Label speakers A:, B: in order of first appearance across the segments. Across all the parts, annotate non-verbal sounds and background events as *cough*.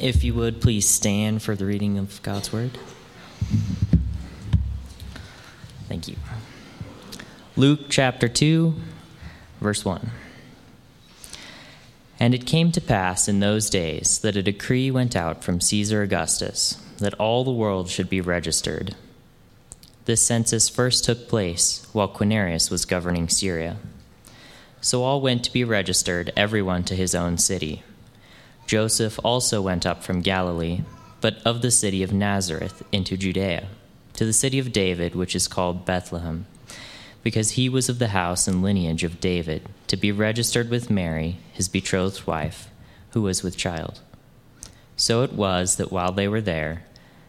A: If you would, please stand for the reading of God's word. Thank you. Luke chapter 2, verse 1. And it came to pass in those days that a decree went out from Caesar Augustus that all the world should be registered. This census first took place while Quirinius was governing Syria. So all went to be registered, everyone to his own city. Joseph also went up from Galilee, but of the city of Nazareth into Judea, to the city of David, which is called Bethlehem, because he was of the house and lineage of David, to be registered with Mary, his betrothed wife, who was with child. So it was that while they were there,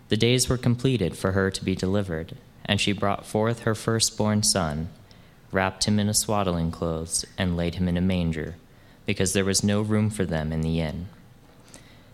A: the days were completed for her to be delivered, and she brought forth her firstborn son, wrapped him in a swaddling clothes, and laid him in a manger, because there was no room for them in the inn.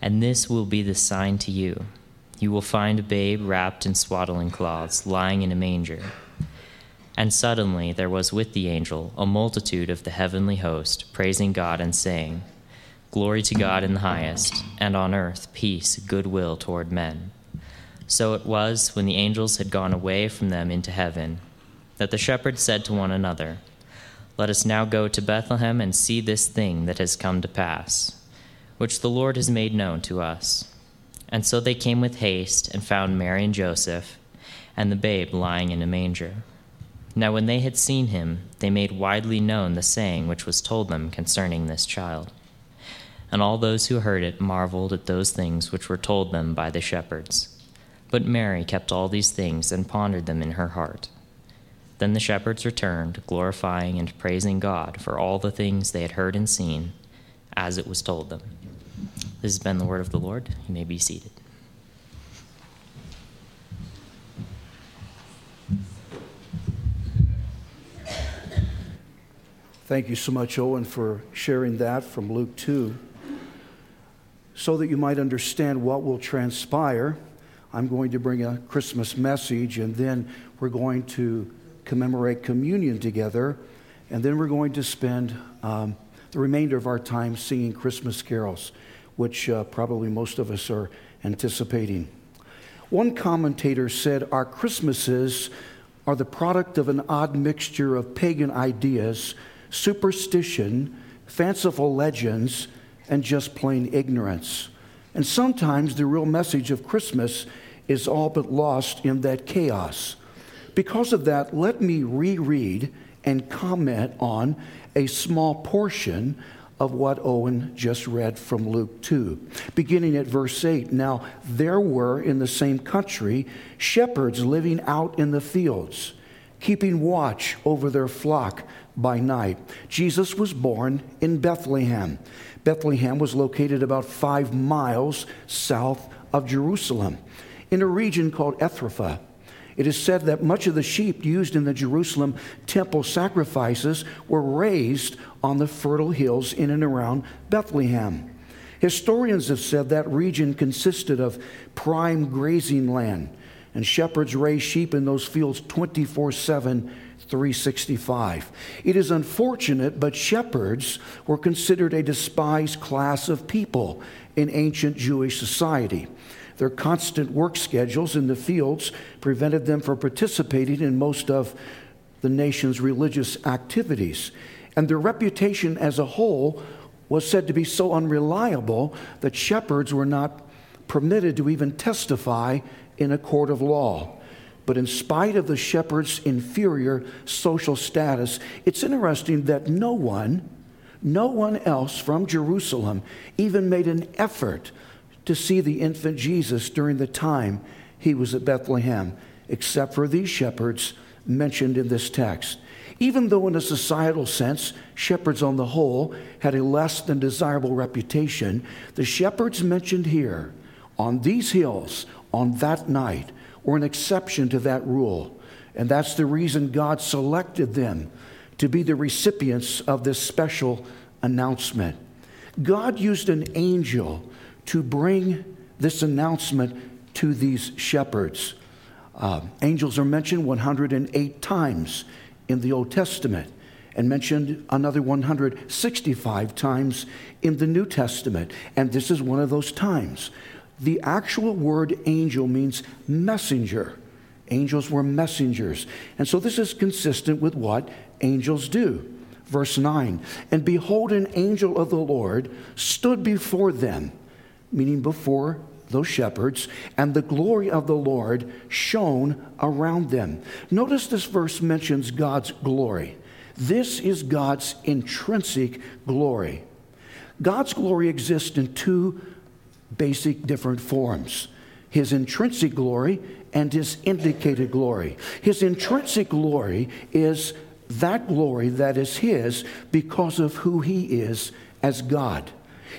A: And this will be the sign to you you will find a babe wrapped in swaddling cloths, lying in a manger. And suddenly there was with the angel a multitude of the heavenly host, praising God and saying, Glory to God in the highest, and on earth peace, goodwill toward men. So it was, when the angels had gone away from them into heaven, that the shepherds said to one another, Let us now go to Bethlehem and see this thing that has come to pass which the Lord has made known to us. And so they came with haste and found Mary and Joseph and the babe lying in a manger. Now, when they had seen him, they made widely known the saying which was told them concerning this child. And all those who heard it marveled at those things which were told them by the shepherds. But Mary kept all these things and pondered them in her heart. Then the shepherds returned, glorifying and praising God for all the things they had heard and seen, as it was told them. This has been the word of the Lord. You may be seated.
B: Thank you so much, Owen, for sharing that from Luke 2. So that you might understand what will transpire, I'm going to bring a Christmas message, and then we're going to commemorate communion together, and then we're going to spend um, the remainder of our time singing Christmas carols which uh, probably most of us are anticipating. One commentator said, Our Christmases are the product of an odd mixture of pagan ideas, superstition, fanciful legends, and just plain ignorance. And sometimes the real message of Christmas is all but lost in that chaos. Because of that, let me reread and comment on a small portion of what Owen just read from Luke 2. Beginning at verse 8 Now there were in the same country shepherds living out in the fields, keeping watch over their flock by night. Jesus was born in Bethlehem. Bethlehem was located about five miles south of Jerusalem in a region called Ephrathah. It is said that much of the sheep used in the Jerusalem temple sacrifices were raised on the fertile hills in and around Bethlehem. Historians have said that region consisted of prime grazing land, and shepherds raised sheep in those fields 24 7, 365. It is unfortunate, but shepherds were considered a despised class of people in ancient Jewish society. Their constant work schedules in the fields prevented them from participating in most of the nation's religious activities. And their reputation as a whole was said to be so unreliable that shepherds were not permitted to even testify in a court of law. But in spite of the shepherd's inferior social status, it's interesting that no one, no one else from Jerusalem even made an effort to see the infant Jesus during the time he was at Bethlehem, except for these shepherds mentioned in this text. Even though, in a societal sense, shepherds on the whole had a less than desirable reputation, the shepherds mentioned here on these hills on that night were an exception to that rule. And that's the reason God selected them to be the recipients of this special announcement. God used an angel to bring this announcement to these shepherds. Uh, angels are mentioned 108 times in the Old Testament and mentioned another 165 times in the New Testament. And this is one of those times. The actual word angel means messenger. Angels were messengers. And so this is consistent with what angels do. Verse 9 And behold, an angel of the Lord stood before them, meaning before those shepherds, and the glory of the Lord shone around them. Notice this verse mentions God's glory. This is God's intrinsic glory. God's glory exists in two basic different forms his intrinsic glory and his indicated glory. His intrinsic glory is that glory that is his because of who he is as God.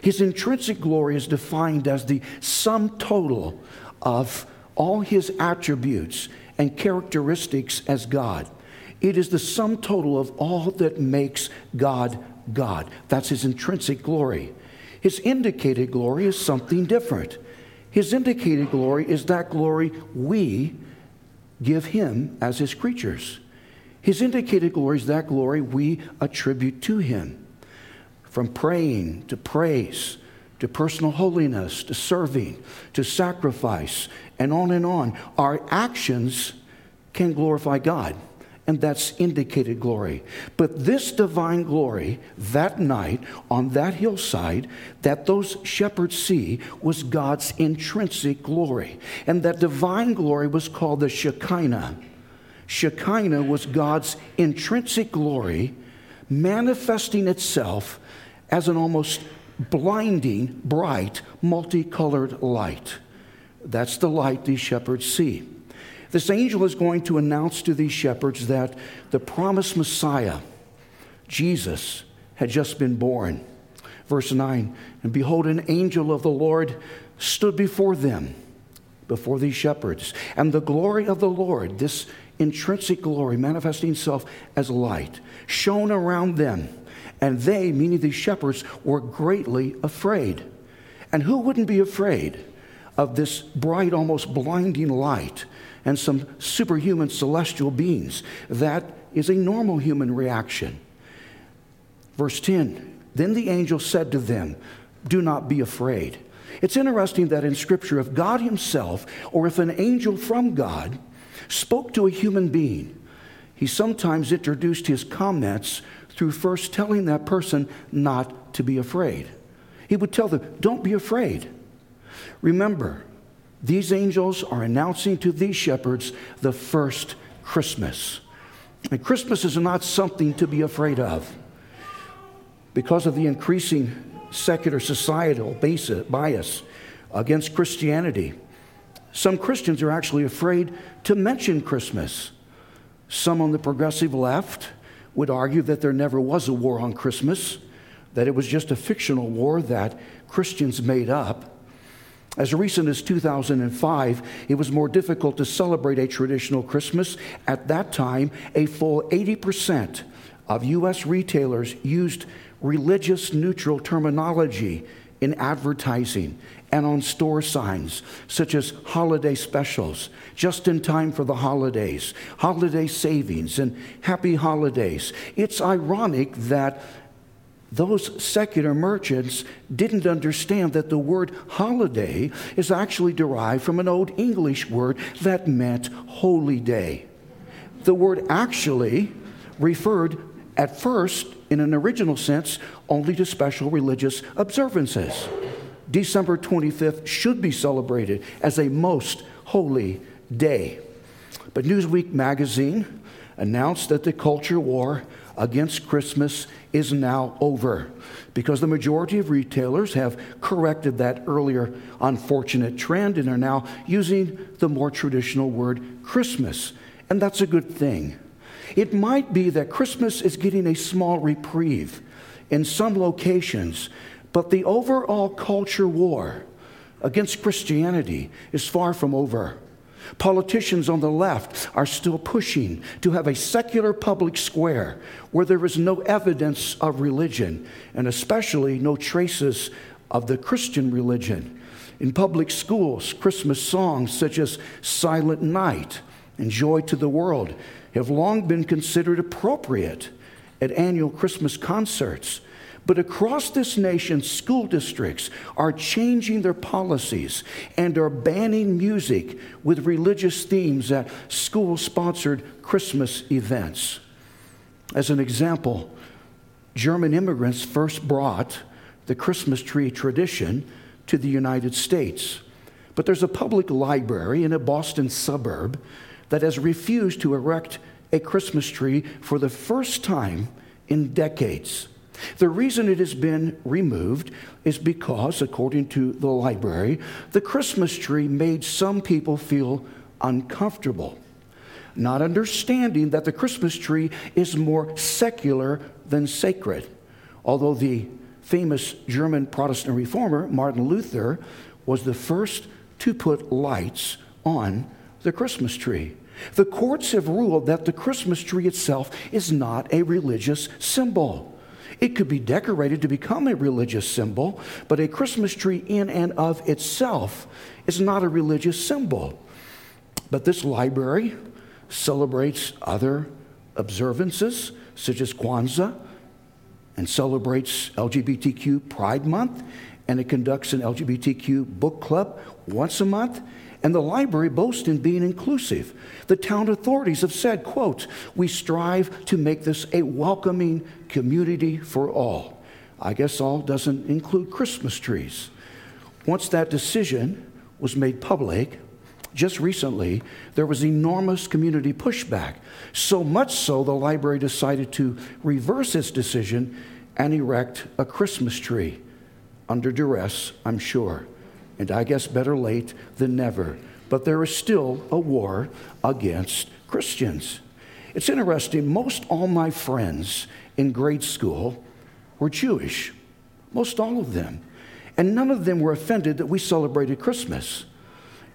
B: His intrinsic glory is defined as the sum total of all his attributes and characteristics as God. It is the sum total of all that makes God God. That's his intrinsic glory. His indicated glory is something different. His indicated glory is that glory we give him as his creatures. His indicated glory is that glory we attribute to him. From praying to praise to personal holiness to serving to sacrifice and on and on, our actions can glorify God and that's indicated glory. But this divine glory, that night on that hillside, that those shepherds see was God's intrinsic glory. And that divine glory was called the Shekinah. Shekinah was God's intrinsic glory manifesting itself as an almost blinding, bright, multicolored light. That's the light these shepherds see. This angel is going to announce to these shepherds that the promised Messiah, Jesus, had just been born. Verse 9 And behold, an angel of the Lord stood before them, before these shepherds. And the glory of the Lord, this intrinsic glory manifesting itself as light, shone around them. And they, meaning these shepherds, were greatly afraid. And who wouldn't be afraid of this bright, almost blinding light and some superhuman celestial beings. That is a normal human reaction. Verse 10 Then the angel said to them, Do not be afraid. It's interesting that in Scripture, if God Himself or if an angel from God spoke to a human being, he sometimes introduced his comments through first telling that person not to be afraid. He would tell them, Don't be afraid. Remember, these angels are announcing to these shepherds the first Christmas. And Christmas is not something to be afraid of. Because of the increasing secular societal bias against Christianity, some Christians are actually afraid to mention Christmas. Some on the progressive left would argue that there never was a war on Christmas, that it was just a fictional war that Christians made up. As recent as 2005, it was more difficult to celebrate a traditional Christmas. At that time, a full 80% of U.S. retailers used religious neutral terminology in advertising and on store signs, such as holiday specials, just in time for the holidays, holiday savings, and happy holidays. It's ironic that those secular merchants didn't understand that the word holiday is actually derived from an old English word that meant holy day. The word actually referred at first, in an original sense, only to special religious observances. December 25th should be celebrated as a most holy day. But Newsweek magazine announced that the culture war against Christmas is now over because the majority of retailers have corrected that earlier unfortunate trend and are now using the more traditional word Christmas. And that's a good thing. It might be that Christmas is getting a small reprieve in some locations, but the overall culture war against Christianity is far from over. Politicians on the left are still pushing to have a secular public square where there is no evidence of religion, and especially no traces of the Christian religion. In public schools, Christmas songs such as Silent Night and Joy to the World have long been considered appropriate at annual Christmas concerts. But across this nation, school districts are changing their policies and are banning music with religious themes at school sponsored Christmas events. As an example, German immigrants first brought the Christmas tree tradition to the United States. But there's a public library in a Boston suburb that has refused to erect a Christmas tree for the first time in decades. The reason it has been removed is because, according to the library, the Christmas tree made some people feel uncomfortable, not understanding that the Christmas tree is more secular than sacred. Although the famous German Protestant reformer, Martin Luther, was the first to put lights on the Christmas tree. The courts have ruled that the Christmas tree itself is not a religious symbol. It could be decorated to become a religious symbol, but a Christmas tree in and of itself is not a religious symbol. But this library celebrates other observances, such as Kwanzaa, and celebrates LGBTQ Pride Month, and it conducts an LGBTQ book club once a month and the library boasts in being inclusive. The town authorities have said, quote, we strive to make this a welcoming community for all. I guess all doesn't include Christmas trees. Once that decision was made public, just recently, there was enormous community pushback. So much so, the library decided to reverse its decision and erect a Christmas tree. Under duress, I'm sure. And I guess better late than never. But there is still a war against Christians. It's interesting, most all my friends in grade school were Jewish, most all of them. And none of them were offended that we celebrated Christmas.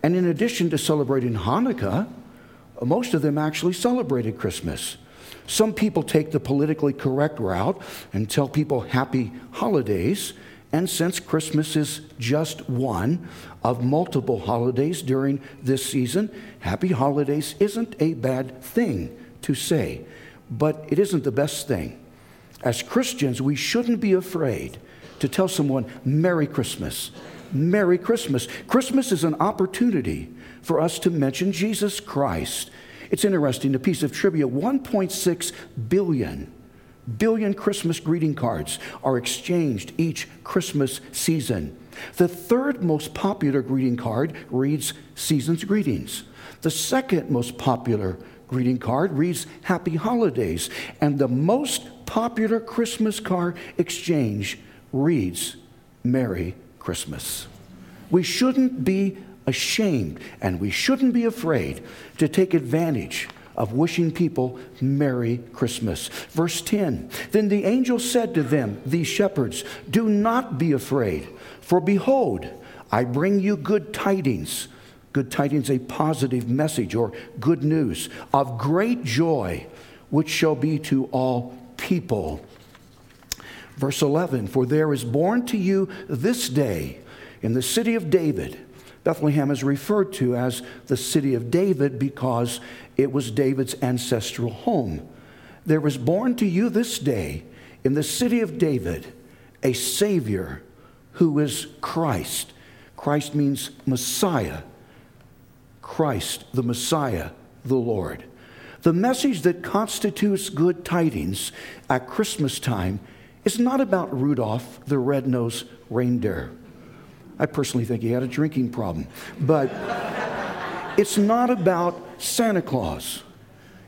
B: And in addition to celebrating Hanukkah, most of them actually celebrated Christmas. Some people take the politically correct route and tell people happy holidays. And since Christmas is just one of multiple holidays during this season, happy holidays isn't a bad thing to say, but it isn't the best thing. As Christians, we shouldn't be afraid to tell someone, Merry Christmas. Merry Christmas. Christmas is an opportunity for us to mention Jesus Christ. It's interesting, a piece of trivia 1.6 billion billion Christmas greeting cards are exchanged each Christmas season. The third most popular greeting card reads Season's Greetings. The second most popular greeting card reads Happy Holidays. And the most popular Christmas card exchange reads Merry Christmas. We shouldn't be ashamed and we shouldn't be afraid to take advantage of wishing people Merry Christmas. Verse 10 Then the angel said to them, these shepherds, Do not be afraid, for behold, I bring you good tidings. Good tidings, a positive message or good news of great joy, which shall be to all people. Verse 11 For there is born to you this day in the city of David Bethlehem is referred to as the city of David because it was David's ancestral home. There was born to you this day in the city of David a Savior who is Christ. Christ means Messiah. Christ, the Messiah, the Lord. The message that constitutes good tidings at Christmas time is not about Rudolph the red-nosed reindeer. I personally think he had a drinking problem. But it's not about Santa Claus.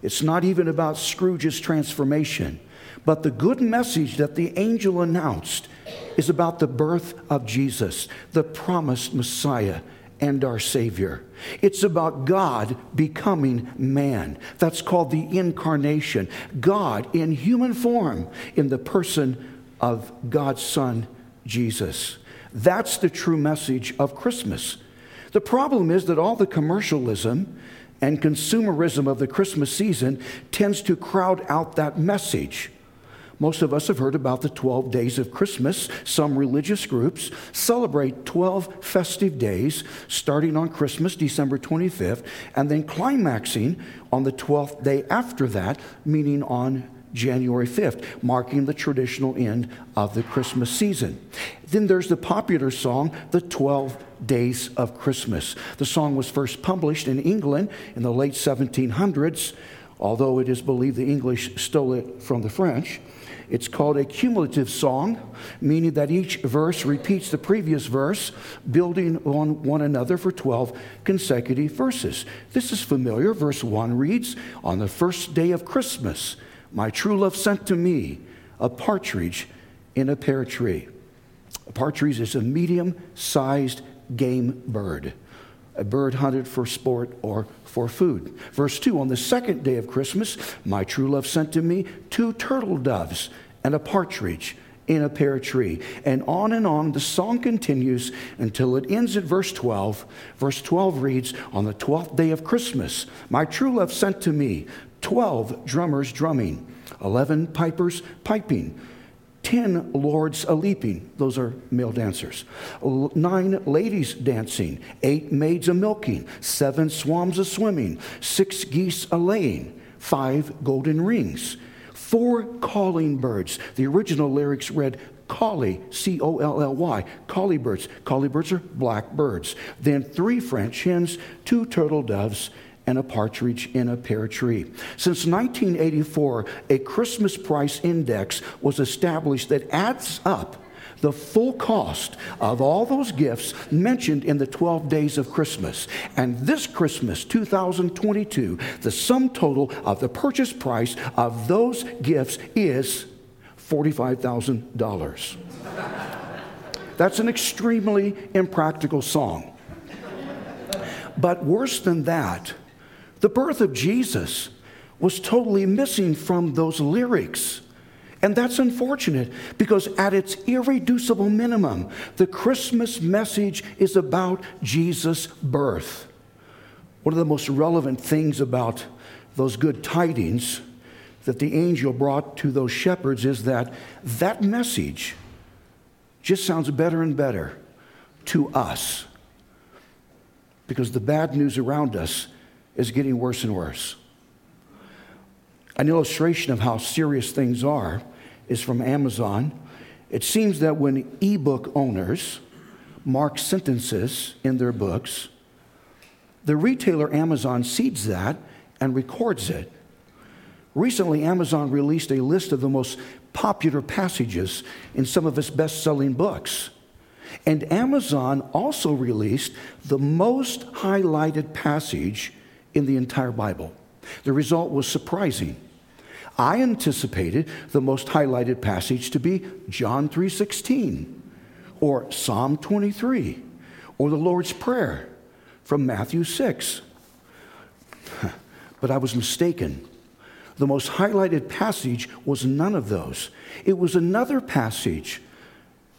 B: It's not even about Scrooge's transformation. But the good message that the angel announced is about the birth of Jesus, the promised Messiah and our Savior. It's about God becoming man. That's called the incarnation. God in human form in the person of God's Son, Jesus. That's the true message of Christmas. The problem is that all the commercialism and consumerism of the Christmas season tends to crowd out that message. Most of us have heard about the 12 days of Christmas. Some religious groups celebrate 12 festive days, starting on Christmas, December 25th, and then climaxing on the 12th day after that, meaning on January 5th, marking the traditional end of the Christmas season. Then there's the popular song, The 12 Days of Christmas. The song was first published in England in the late 1700s, although it is believed the English stole it from the French. It's called a cumulative song, meaning that each verse repeats the previous verse, building on one another for 12 consecutive verses. This is familiar. Verse 1 reads On the first day of Christmas, my true love sent to me a partridge in a pear tree. A partridge is a medium sized game bird a bird hunted for sport or for food. Verse 2 On the second day of Christmas, my true love sent to me two turtle doves and a partridge in a pear tree. And on and on, the song continues until it ends at verse 12. Verse 12 reads On the twelfth day of Christmas, my true love sent to me 12 drummers drumming, 11 pipers piping 10 lords a leaping, those are male dancers, nine ladies dancing, eight maids a milking, seven swans a swimming, six geese a laying, five golden rings, four calling birds. The original lyrics read colly, C O L L Y, colly birds. Colly birds are black birds. Then three French hens, two turtle doves, and a partridge in a pear tree. Since 1984, a Christmas price index was established that adds up the full cost of all those gifts mentioned in the 12 days of Christmas. And this Christmas, 2022, the sum total of the purchase price of those gifts is $45,000. That's an extremely impractical song. But worse than that, the birth of Jesus was totally missing from those lyrics. And that's unfortunate because, at its irreducible minimum, the Christmas message is about Jesus' birth. One of the most relevant things about those good tidings that the angel brought to those shepherds is that that message just sounds better and better to us because the bad news around us is getting worse and worse. An illustration of how serious things are is from Amazon. It seems that when ebook owners mark sentences in their books, the retailer Amazon seeds that and records it. Recently, Amazon released a list of the most popular passages in some of its best selling books. And Amazon also released the most highlighted passage in the entire Bible. The result was surprising. I anticipated the most highlighted passage to be John 3:16 or Psalm 23 or the Lord's prayer from Matthew 6. But I was mistaken. The most highlighted passage was none of those. It was another passage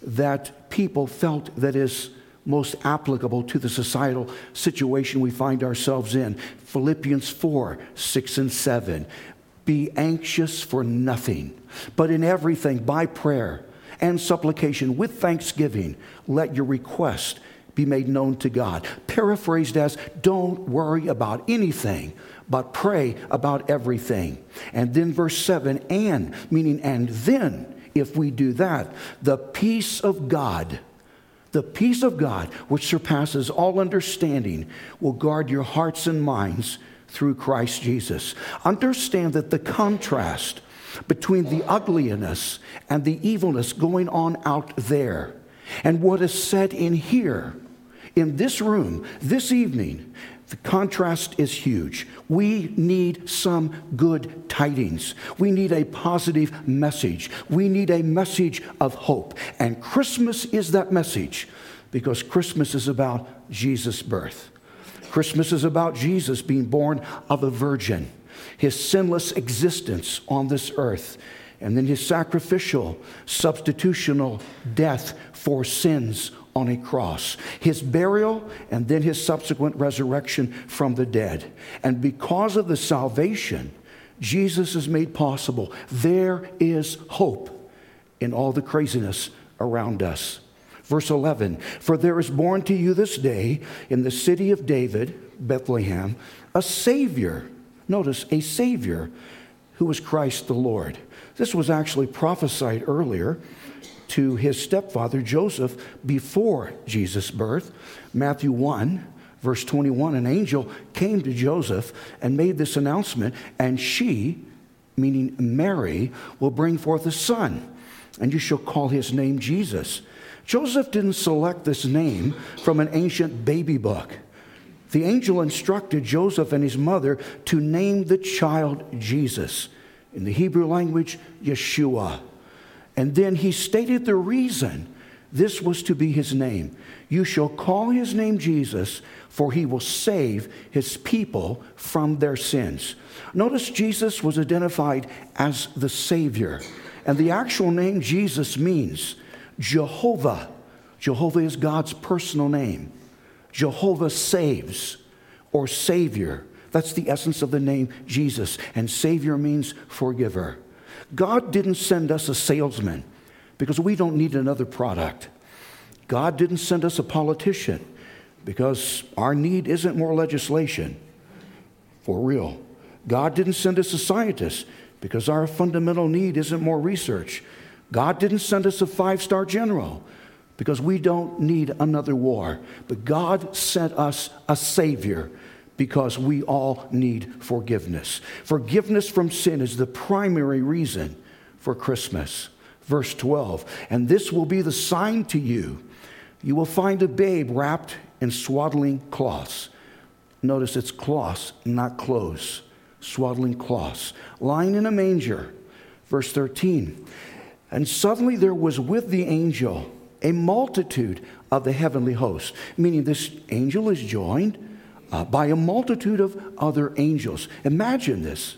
B: that people felt that is most applicable to the societal situation we find ourselves in. Philippians 4 6 and 7. Be anxious for nothing, but in everything by prayer and supplication with thanksgiving, let your request be made known to God. Paraphrased as, don't worry about anything, but pray about everything. And then verse 7, and, meaning, and then, if we do that, the peace of God the peace of God, which surpasses all understanding, will guard your hearts and minds through Christ Jesus. Understand that the contrast between the ugliness and the evilness going on out there and what is said in here, in this room, this evening, the contrast is huge. We need some good tidings. We need a positive message. We need a message of hope. And Christmas is that message because Christmas is about Jesus' birth. Christmas is about Jesus being born of a virgin, his sinless existence on this earth, and then his sacrificial, substitutional death for sins on a cross, his burial, and then his subsequent resurrection from the dead. And because of the salvation Jesus has made possible, there is hope in all the craziness around us. Verse 11 For there is born to you this day in the city of David, Bethlehem, a Savior. Notice, a Savior who is Christ the Lord. This was actually prophesied earlier to his stepfather Joseph before Jesus' birth. Matthew 1, verse 21 an angel came to Joseph and made this announcement, and she, meaning Mary, will bring forth a son, and you shall call his name Jesus. Joseph didn't select this name from an ancient baby book. The angel instructed Joseph and his mother to name the child Jesus. In the Hebrew language, Yeshua. And then he stated the reason this was to be his name. You shall call his name Jesus, for he will save his people from their sins. Notice Jesus was identified as the Savior. And the actual name Jesus means Jehovah. Jehovah is God's personal name. Jehovah saves or Savior. That's the essence of the name Jesus. And Savior means forgiver. God didn't send us a salesman because we don't need another product. God didn't send us a politician because our need isn't more legislation. For real. God didn't send us a scientist because our fundamental need isn't more research. God didn't send us a five star general because we don't need another war. But God sent us a Savior because we all need forgiveness. Forgiveness from sin is the primary reason for Christmas. Verse 12, and this will be the sign to you. You will find a babe wrapped in swaddling cloths. Notice it's cloths, not clothes. Swaddling cloths, lying in a manger. Verse 13, and suddenly there was with the angel a multitude of the heavenly host, meaning this angel is joined uh, by a multitude of other angels. Imagine this.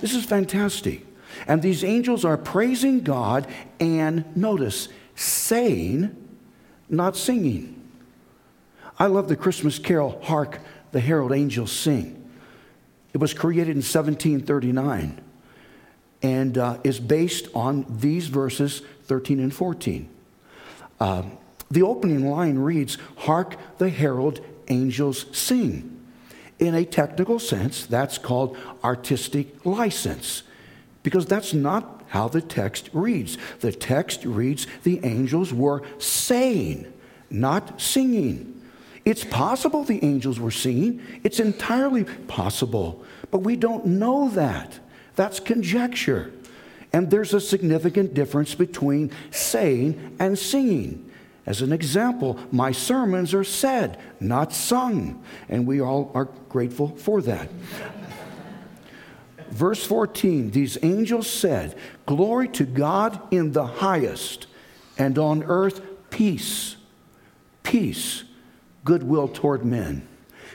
B: This is fantastic. And these angels are praising God and, notice, saying, not singing. I love the Christmas carol, Hark the Herald Angels Sing. It was created in 1739 and uh, is based on these verses 13 and 14. Uh, the opening line reads, Hark the herald angels sing. In a technical sense, that's called artistic license, because that's not how the text reads. The text reads, the angels were saying, not singing. It's possible the angels were singing, it's entirely possible, but we don't know that. That's conjecture. And there's a significant difference between saying and singing. As an example, my sermons are said, not sung, and we all are grateful for that. Verse 14 These angels said, Glory to God in the highest, and on earth peace, peace, goodwill toward men.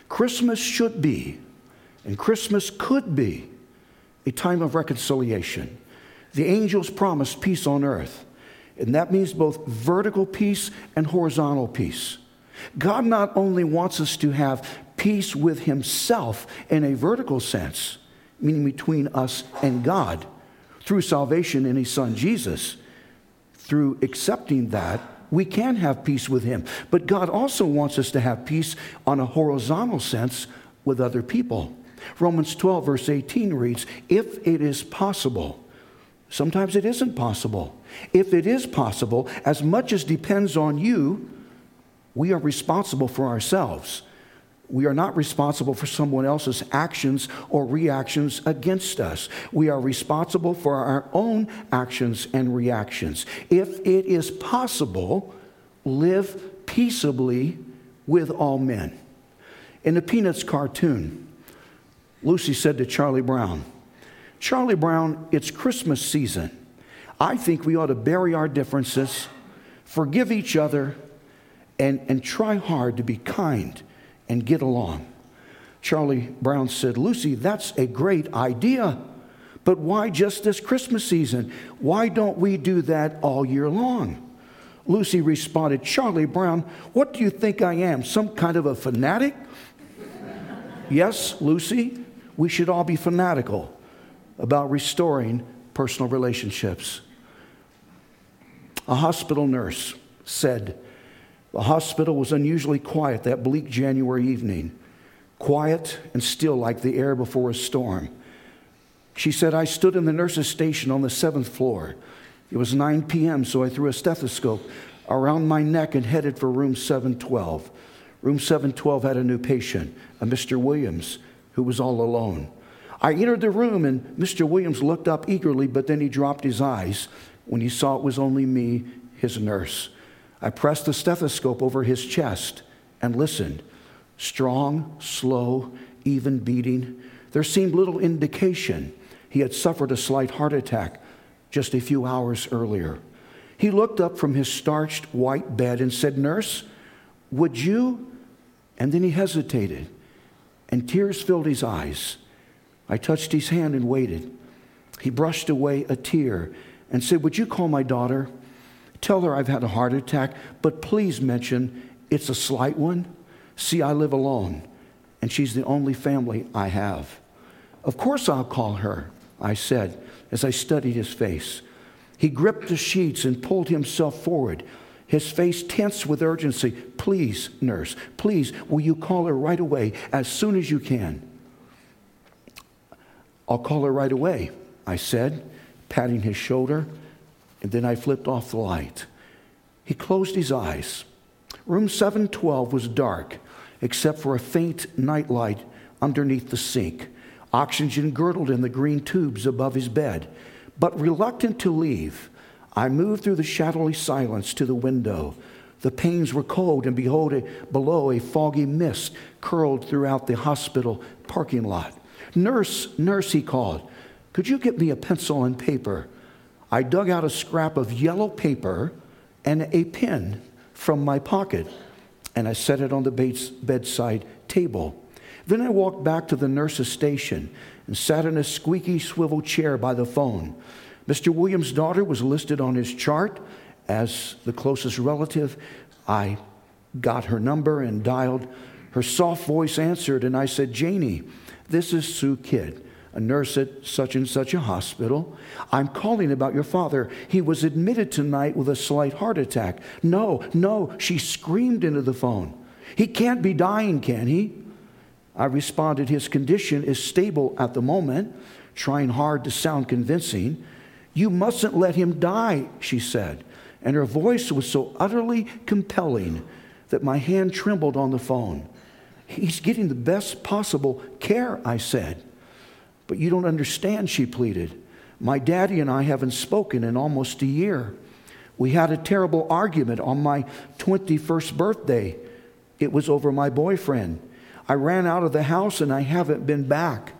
B: Christmas should be, and Christmas could be, a time of reconciliation. The angels promised peace on earth. And that means both vertical peace and horizontal peace. God not only wants us to have peace with Himself in a vertical sense, meaning between us and God, through salvation in His Son Jesus, through accepting that, we can have peace with Him. But God also wants us to have peace on a horizontal sense with other people. Romans 12, verse 18 reads, If it is possible, Sometimes it isn't possible. If it is possible, as much as depends on you, we are responsible for ourselves. We are not responsible for someone else's actions or reactions against us. We are responsible for our own actions and reactions. If it is possible, live peaceably with all men. In the Peanuts cartoon, Lucy said to Charlie Brown, Charlie Brown, it's Christmas season. I think we ought to bury our differences, forgive each other, and, and try hard to be kind and get along. Charlie Brown said, Lucy, that's a great idea, but why just this Christmas season? Why don't we do that all year long? Lucy responded, Charlie Brown, what do you think I am? Some kind of a fanatic? *laughs* yes, Lucy, we should all be fanatical about restoring personal relationships. A hospital nurse said the hospital was unusually quiet that bleak January evening, quiet and still like the air before a storm. She said, I stood in the nurse's station on the seventh floor. It was 9 p.m., so I threw a stethoscope around my neck and headed for room 712. Room 712 had a new patient, a Mr. Williams, who was all alone. I entered the room and Mr. Williams looked up eagerly, but then he dropped his eyes when he saw it was only me, his nurse. I pressed the stethoscope over his chest and listened. Strong, slow, even beating. There seemed little indication he had suffered a slight heart attack just a few hours earlier. He looked up from his starched white bed and said, Nurse, would you? And then he hesitated, and tears filled his eyes. I touched his hand and waited. He brushed away a tear and said, Would you call my daughter? Tell her I've had a heart attack, but please mention it's a slight one. See, I live alone, and she's the only family I have. Of course, I'll call her. I said as I studied his face. He gripped the sheets and pulled himself forward, his face tense with urgency. Please, nurse, please, will you call her right away as soon as you can? I'll call her right away, I said, patting his shoulder, and then I flipped off the light. He closed his eyes. Room 712 was dark, except for a faint nightlight underneath the sink oxygen girdled in the green tubes above his bed. But reluctant to leave, I moved through the shadowy silence to the window. The panes were cold, and behold, below a foggy mist curled throughout the hospital parking lot. Nurse, nurse, he called, could you get me a pencil and paper? I dug out a scrap of yellow paper and a pen from my pocket, and I set it on the bedside table. Then I walked back to the nurse's station and sat in a squeaky swivel chair by the phone. Mr. Williams' daughter was listed on his chart as the closest relative. I got her number and dialed. Her soft voice answered, and I said, Janie, this is Sue Kidd, a nurse at such and such a hospital. I'm calling about your father. He was admitted tonight with a slight heart attack. No, no, she screamed into the phone. He can't be dying, can he? I responded, His condition is stable at the moment, trying hard to sound convincing. You mustn't let him die, she said. And her voice was so utterly compelling that my hand trembled on the phone. He's getting the best possible care, I said. But you don't understand, she pleaded. My daddy and I haven't spoken in almost a year. We had a terrible argument on my 21st birthday. It was over my boyfriend. I ran out of the house and I haven't been back.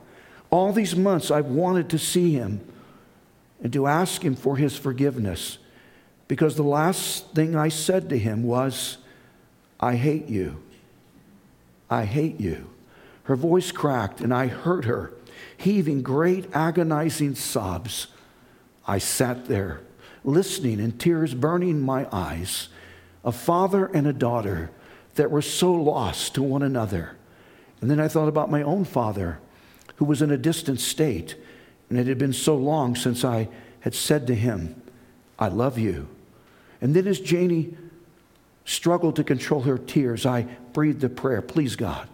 B: All these months I've wanted to see him and to ask him for his forgiveness because the last thing I said to him was, I hate you. I hate you. Her voice cracked and I heard her heaving great agonizing sobs. I sat there listening and tears burning my eyes. A father and a daughter that were so lost to one another. And then I thought about my own father, who was in a distant state, and it had been so long since I had said to him, I love you. And then as Janie struggled to control her tears, I breathed a prayer Please, God,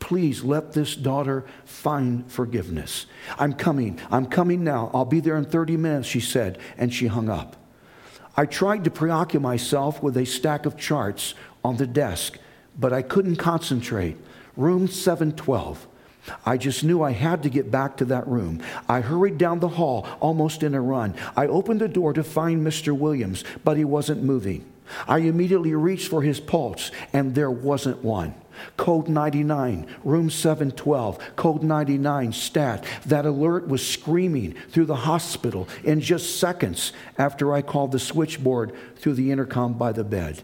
B: please let this daughter find forgiveness. I'm coming. I'm coming now. I'll be there in 30 minutes, she said, and she hung up. I tried to preoccupy myself with a stack of charts on the desk, but I couldn't concentrate room 712. I just knew I had to get back to that room. I hurried down the hall almost in a run. I opened the door to find Mr. Williams, but he wasn't moving. I immediately reached for his pulse, and there wasn't one. Code 99, room 712, code 99, stat. That alert was screaming through the hospital in just seconds after I called the switchboard through the intercom by the bed.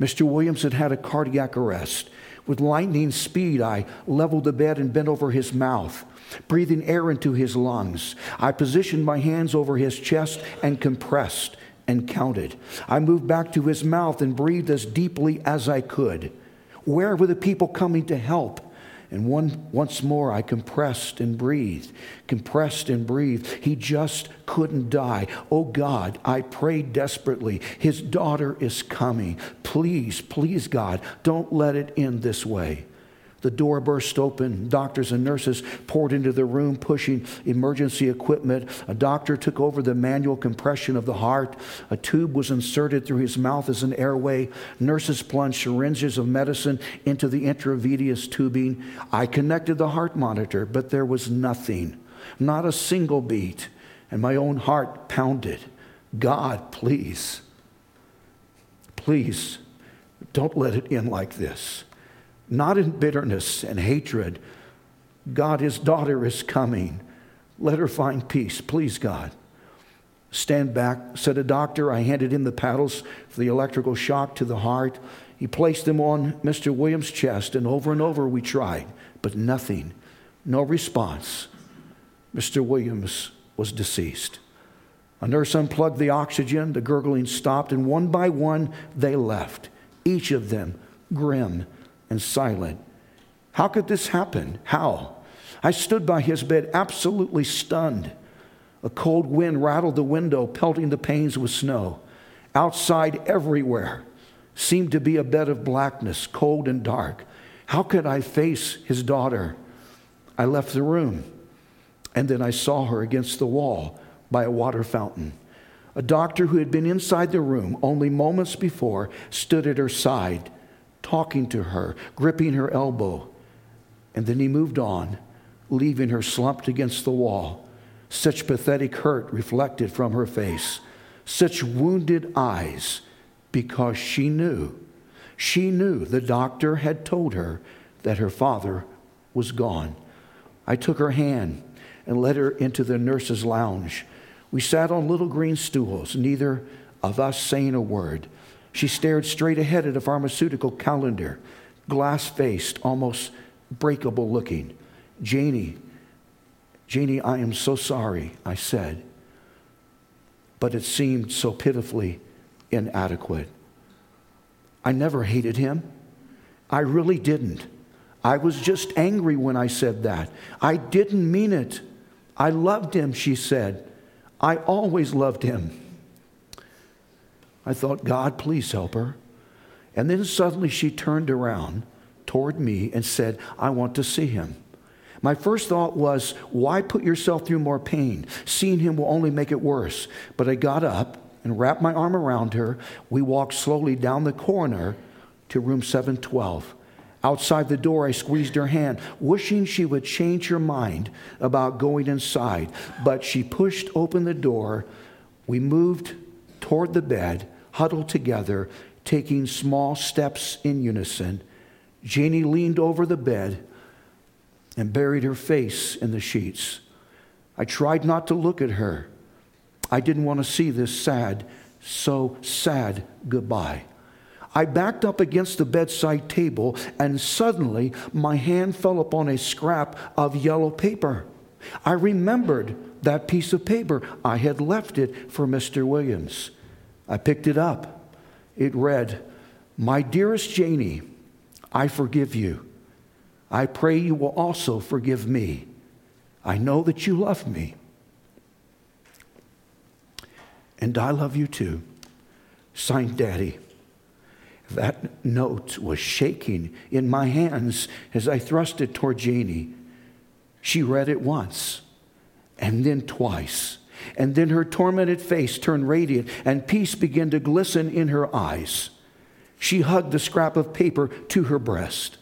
B: Mr. Williams had had a cardiac arrest. With lightning speed, I leveled the bed and bent over his mouth, breathing air into his lungs. I positioned my hands over his chest and compressed and counted. I moved back to his mouth and breathed as deeply as I could. Where were the people coming to help? And one, once more, I compressed and breathed, compressed and breathed. He just couldn't die. Oh God, I prayed desperately. His daughter is coming. Please, please, God, don't let it end this way. The door burst open. Doctors and nurses poured into the room, pushing emergency equipment. A doctor took over the manual compression of the heart. A tube was inserted through his mouth as an airway. Nurses plunged syringes of medicine into the intravenous tubing. I connected the heart monitor, but there was nothing, not a single beat. And my own heart pounded. God, please, please, don't let it end like this not in bitterness and hatred. God, his daughter is coming. Let her find peace, please, God. Stand back, said a doctor. I handed him the paddles for the electrical shock to the heart. He placed them on Mr. Williams' chest, and over and over we tried, but nothing, no response. Mr. Williams was deceased. A nurse unplugged the oxygen, the gurgling stopped, and one by one they left, each of them grim and silent. How could this happen? How? I stood by his bed, absolutely stunned. A cold wind rattled the window, pelting the panes with snow. Outside, everywhere, seemed to be a bed of blackness, cold and dark. How could I face his daughter? I left the room, and then I saw her against the wall by a water fountain. A doctor who had been inside the room only moments before stood at her side talking to her, gripping her elbow. And then he moved on, leaving her slumped against the wall. Such pathetic hurt reflected from her face, such wounded eyes, because she knew, she knew the doctor had told her that her father was gone. I took her hand and led her into the nurse's lounge. We sat on little green stools, neither of us saying a word. She stared straight ahead at a pharmaceutical calendar, glass faced, almost breakable looking. Janie, Janie, I am so sorry, I said. But it seemed so pitifully inadequate. I never hated him. I really didn't. I was just angry when I said that. I didn't mean it. I loved him, she said. I always loved him. I thought, God, please help her. And then suddenly she turned around toward me and said, I want to see him. My first thought was, why put yourself through more pain? Seeing him will only make it worse. But I got up and wrapped my arm around her. We walked slowly down the corridor to room 712. Outside the door, I squeezed her hand, wishing she would change her mind about going inside. But she pushed open the door. We moved toward the bed huddled together, taking small steps in unison. Janie leaned over the bed and buried her face in the sheets. I tried not to look at her. I didn't want to see this sad, so sad goodbye. I backed up against the bedside table, and suddenly my hand fell upon a scrap of yellow paper. I remembered that piece of paper. I had left it for Mr. Williams. I picked it up. It read, My dearest Janie, I forgive you. I pray you will also forgive me. I know that you love me. And I love you too. Signed Daddy. That note was shaking in my hands as I thrust it toward Janie. She read it once and then twice. And then her tormented face turned radiant, and peace began to glisten in her eyes. She hugged the scrap of paper to her breast.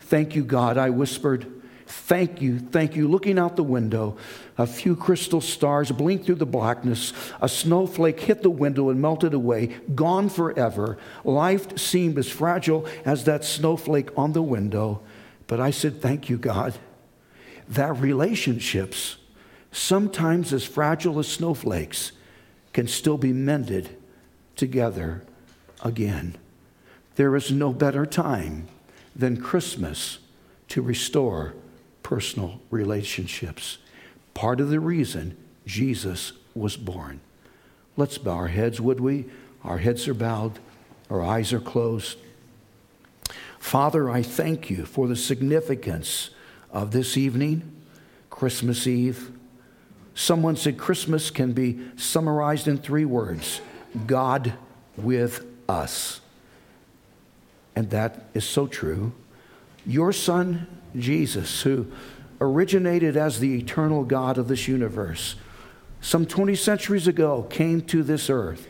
B: Thank you, God, I whispered. Thank you, thank you. Looking out the window, a few crystal stars blinked through the blackness. A snowflake hit the window and melted away, gone forever. Life seemed as fragile as that snowflake on the window. But I said, Thank you, God. That relationships sometimes as fragile as snowflakes, can still be mended together again. There is no better time than Christmas to restore personal relationships. Part of the reason Jesus was born. Let's bow our heads, would we? Our heads are bowed, our eyes are closed. Father, I thank you for the significance of this evening, Christmas Eve. Someone said Christmas can be summarized in three words God with us. And that is so true. Your son, Jesus, who originated as the eternal God of this universe, some 20 centuries ago came to this earth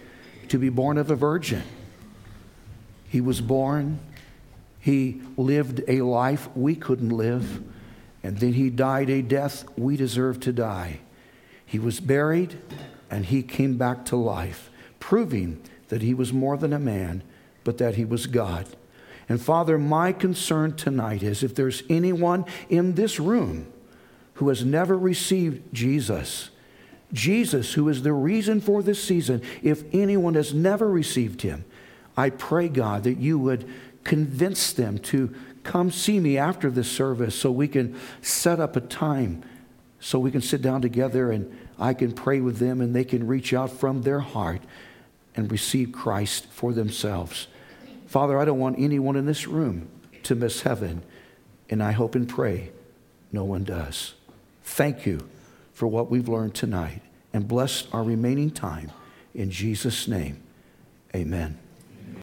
B: to be born of a virgin. He was born, he lived a life we couldn't live, and then he died a death we deserve to die. He was buried and he came back to life, proving that he was more than a man, but that he was God. And Father, my concern tonight is if there's anyone in this room who has never received Jesus, Jesus, who is the reason for this season, if anyone has never received him, I pray, God, that you would convince them to come see me after this service so we can set up a time so we can sit down together and I can pray with them and they can reach out from their heart and receive Christ for themselves. Father, I don't want anyone in this room to miss heaven, and I hope and pray no one does. Thank you for what we've learned tonight and bless our remaining time. In Jesus' name, amen.